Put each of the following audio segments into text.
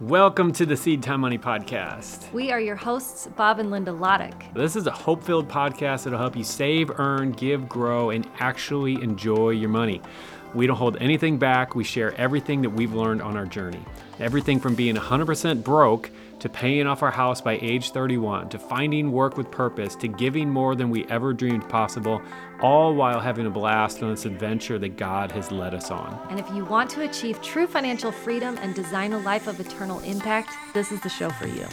Welcome to the Seed Time Money Podcast. We are your hosts, Bob and Linda Lotich. This is a hope filled podcast that'll help you save, earn, give, grow, and actually enjoy your money. We don't hold anything back. We share everything that we've learned on our journey. Everything from being 100% broke to paying off our house by age 31, to finding work with purpose, to giving more than we ever dreamed possible, all while having a blast on this adventure that God has led us on. And if you want to achieve true financial freedom and design a life of eternal impact, this is the show for you.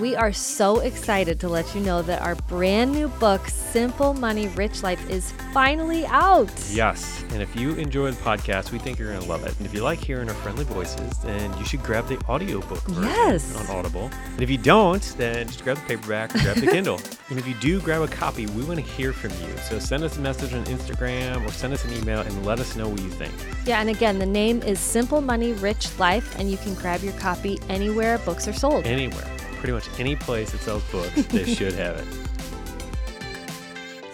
We are so excited to let you know that our brand new book, Simple Money Rich Life, is finally out. Yes. And if you enjoy the podcast, we think you're going to love it. And if you like hearing our friendly voices, then you should grab the audiobook version Yes. on Audible. And if you don't, then just grab the paperback or grab the Kindle. And if you do grab a copy, we want to hear from you. So send us a message on Instagram or send us an email and let us know what you think. Yeah, and again, the name is Simple Money Rich Life, and you can grab your copy anywhere books are sold. Anywhere, pretty much any place that sells books, they should have it.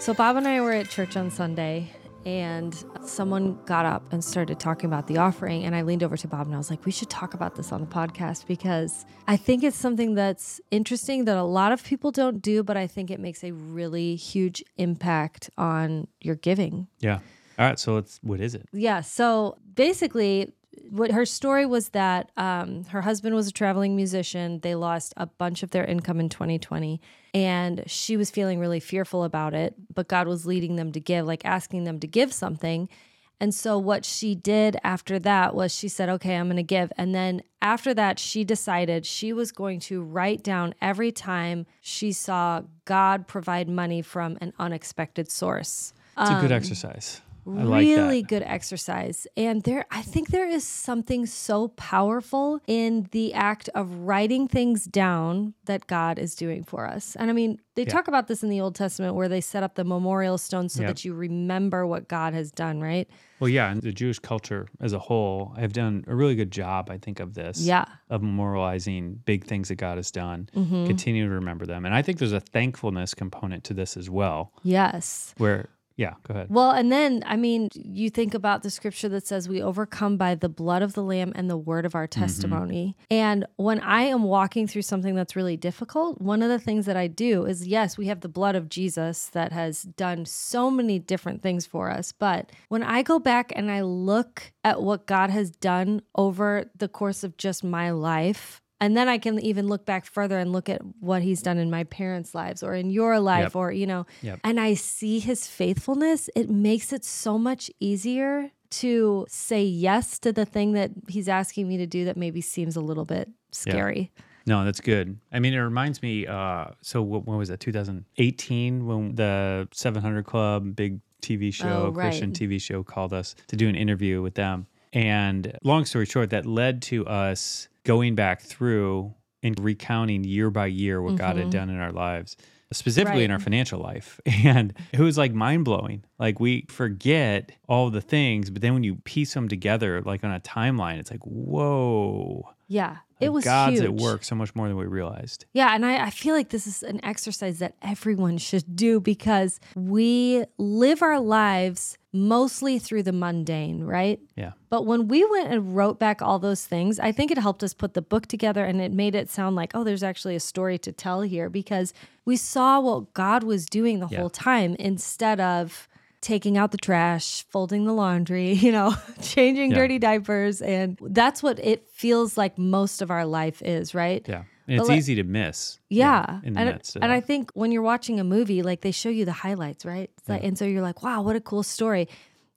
So Bob and I were at church on Sunday and someone got up and started talking about the offering and I leaned over to Bob and I was like, "We should talk about this on the podcast because I think it's something that's interesting that a lot of people don't do, but I think it makes a really huge impact on your giving." Yeah. All right. So let's, what is it? Yeah. So basically, what her story was that um, her husband was a traveling musician. They lost a bunch of their income in 2020, and she was feeling really fearful about it. But God was leading them to give, like asking them to give something. And so, what she did after that was she said, Okay, I'm going to give. And then after that, she decided she was going to write down every time she saw God provide money from an unexpected source It's a good exercise. Like really that. good exercise. And there I think there is something so powerful in the act of writing things down that God is doing for us. And I mean, they talk about this in the Old Testament where they set up the memorial stones so that you remember what God has done, right? Well, yeah, and the Jewish culture as a whole have done a really good job, I think, of this. Yeah. Of memorializing big things that God has done, Mm-hmm. continue to remember them. And I think there's a thankfulness component to this as well, Yes. where, yeah, go ahead. Well, and then, I mean, you think about the scripture that says we overcome by the blood of the Lamb and the word of our mm-hmm. testimony. And when I am walking through something that's really difficult, one of the things that I do is yes, we have the blood of Jesus that has done so many different things for us. But when I go back and I look at what God has done over the course of just my life, and then I can even look back further and look at what he's done in my parents' lives or in your life Yep. or, you know, Yep. and I see his faithfulness, it makes it so much easier to say yes to the thing that he's asking me to do that maybe seems a little bit scary. No, that's good. I mean, it reminds me. Uh, so what, when was that? 2018 when the 700 Club big TV show, Oh, Christian. TV show, called us to do an interview with them. And long story short, that led to us going back through and recounting year by year what God had done in our lives, specifically in Mm-hmm. Our financial life. And it was like mind blowing. Like we forget all the things, but then when you piece them together, like on a timeline, it's like, whoa. Yeah. It was God's huge. at work so much more than we realized. Yeah, and I, I feel like this is an exercise that everyone should do because we live our lives mostly through the mundane, right? Yeah. But when we went and wrote back all those things, I think it helped us put the book together and it made it sound like, oh, there's actually a story to tell here because we saw what God was doing the Yeah. whole time instead of taking out the trash, folding the laundry, you know, changing Yeah. dirty diapers. And that's what it feels like most of our life is, right? Yeah. And it's like- easy to miss. Yeah. And and I think when you're watching a movie, like they show you the highlights, right? Like, and so you're like, wow, what a cool story.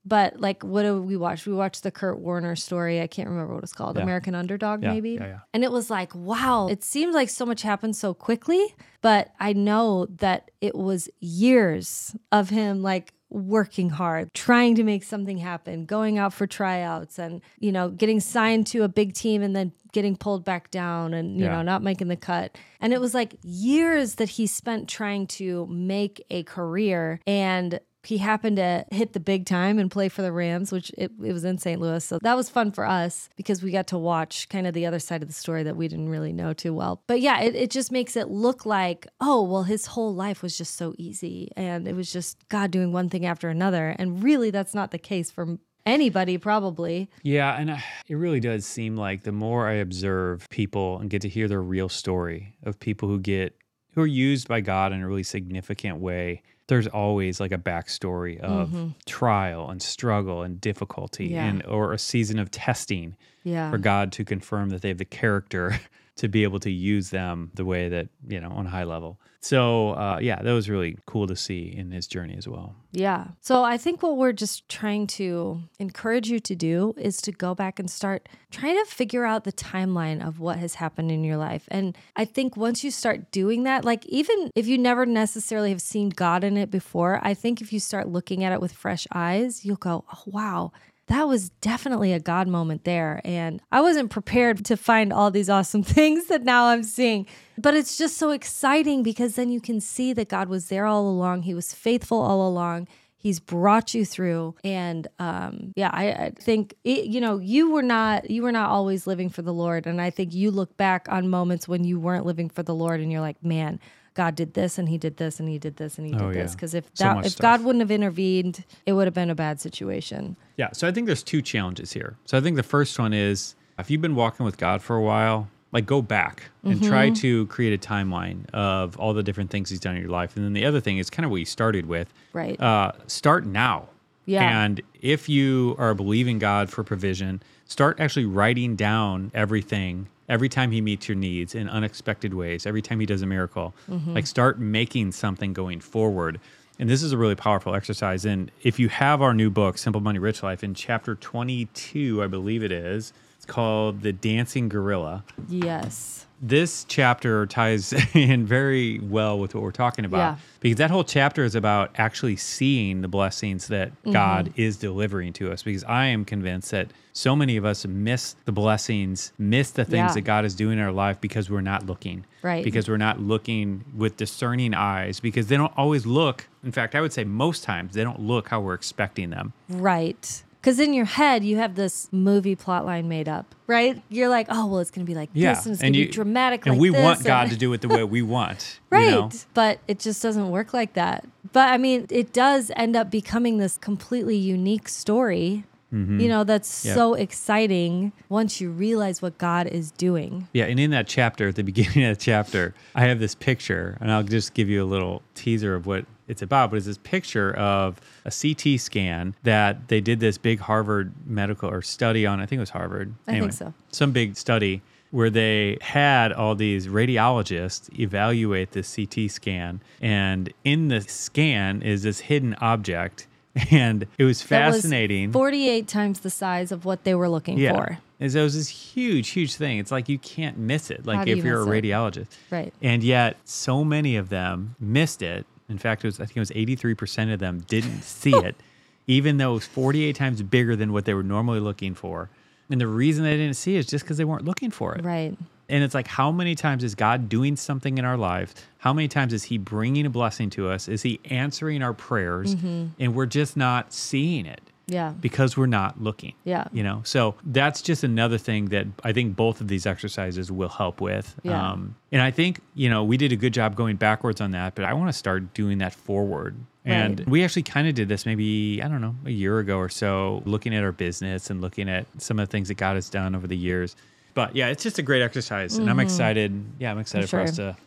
But like, what do we watch? We watched the Kurt Warner story. I can't remember what it's called. Yeah. American Underdog, Yeah, maybe. yeah, yeah. And it was like, wow, it seemed like so much happened so quickly. But I know that it was years of him like working hard, trying to make something happen, going out for tryouts and, you know, getting signed to a big team and then getting pulled back down and, you Yeah. know, not making the cut. And it was like years that he spent trying to make a career and he happened to hit the big time and play for the Rams, which it, it was in St. Louis. So that was fun for us because we got to watch kind of the other side of the story that we didn't really know too well. But yeah, it, it just makes it look like, oh, well, his whole life was just so easy. And it was just God doing one thing after another. And really, that's not the case for anybody probably. Yeah, and I, it really does seem like the more I observe people and get to hear their real story of people who get who are used by God in a really significant way, there's always like a backstory of mm-hmm. trial and struggle and difficulty Yeah. and or a season of testing Yeah. for God to confirm that they have the character to be able to use them the way that, you know, on a high level. So, uh, yeah, that was really cool to see in his journey as well. Yeah. So I think what we're just trying to encourage you to do is to go back and start trying to figure out the timeline of what has happened in your life. And I think once you start doing that, like even if you never necessarily have seen God in it before, I think if you start looking at it with fresh eyes, you'll go, oh, wow. That was definitely a God moment there. And I wasn't prepared to find all these awesome things that now I'm seeing. But it's just so exciting because then you can see that God was there all along. He was faithful all along. He's brought you through, and um, yeah, I, I think it, you know you were not you were not always living for the Lord, and I think you look back on moments when you weren't living for the Lord, and you're like, man, God did this, and He did this, and He did this, and He did Oh, this. yeah. Because if that much if stuff. God wouldn't have intervened, it would have been a bad situation. Yeah. So I think there's two challenges here. So I think the first one is if you've been walking with God for a while, like go back and try to create a timeline of all the different things he's done in your life. And then the other thing is kind of what you started with. Right. Uh, start now. Yeah. And if you are believing God for provision, start actually writing down everything every time he meets your needs in unexpected ways, every time he does a miracle. Mm-hmm. Like start making something going forward. And this is a really powerful exercise. And if you have our new book, Simple Money Rich Life, in chapter 22, I believe it is, it's called The Dancing Gorilla yes. This chapter ties in very well with what we're talking about Yeah. because that whole chapter is about actually seeing the blessings that Mm-hmm. God is delivering to us because I am convinced that so many of us miss the blessings, miss the things Yeah. that God is doing in our life because we're not looking. Right. Because we're not looking with discerning eyes because they don't always look. In fact, I would say most times they don't look how we're expecting them. Right. Because in your head, you have this movie plot line made up, right? You're like, oh, well, it's going to be like Yeah. this and it's going to be dramatic And like we this. want God to do it the way we want. Right. You know? But it just doesn't work like that. But I mean, it does end up becoming this completely unique story, you know, that's Mm-hmm. So exciting once you realize what God is doing. Yeah, and in that chapter, at the beginning of the chapter, I have this picture, and I'll just give you a little teaser of what it's about. But it's this picture of a CT scan that they did this big Harvard medical or study on. I think it was Harvard. I think so. Some big study where they had all these radiologists evaluate this CT scan, and in the scan is this hidden object, and it was That was fascinating. 48 times the size of what they were looking for. And so it was this huge, huge thing. It's like you can't miss it. Like if you you're a miss it? radiologist. Right. And yet so many of them missed it. In fact, it was I think it was 83% of them didn't see it, even though it was 48 times bigger than what they were normally looking for. And the reason they didn't see it is just because they weren't looking for it. Right. And it's like, how many times is God doing something in our lives? How many times is He bringing a blessing to us? Is He answering our prayers? Mm-hmm. And we're just not seeing it Yeah. because we're not looking. Yeah. You know, so that's just another thing that I think both of these exercises will help with. Yeah. Um, and I think, you know, we did a good job going backwards on that, but I want to start doing that forward. And Right. we actually kind of did this maybe, I don't know, a year ago or so, looking at our business and looking at some of the things that God has done over the years. But yeah, it's just a great exercise. And I'm excited. Yeah, I'm excited for us Mm-hmm. Sure. to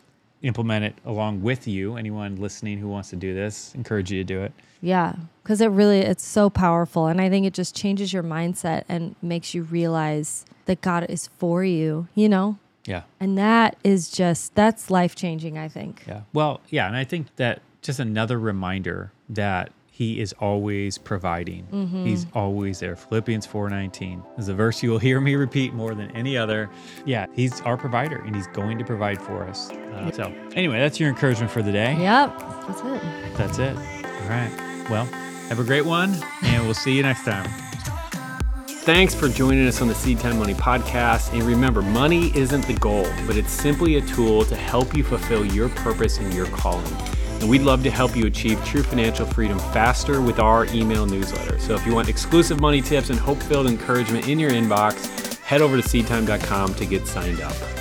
implement it along with you. Anyone listening who wants to do this, encourage you to do it. Yeah, because it really it's so powerful, and I think it just changes your mindset and makes you realize that God is for you. You know, Yeah. and that is just that's life changing. I think. Yeah. Well, yeah, and I think that just another reminder that he is always providing. He's always there. Philippians 4:19 is a verse you will hear me repeat more than any other. Yeah, he's our provider and he's going to provide for us. Uh, so, anyway, that's your encouragement for the day. Yep, that's it. That's it. All right. Well, have a great one and we'll see you next time. Thanks for joining us on the Seed Time Money podcast. And remember, money isn't the goal, but it's simply a tool to help you fulfill your purpose and your calling. And we'd love to help you achieve true financial freedom faster with our email newsletter. So if you want exclusive money tips and hope filled encouragement in your inbox, head over to seedtime.com to get signed up.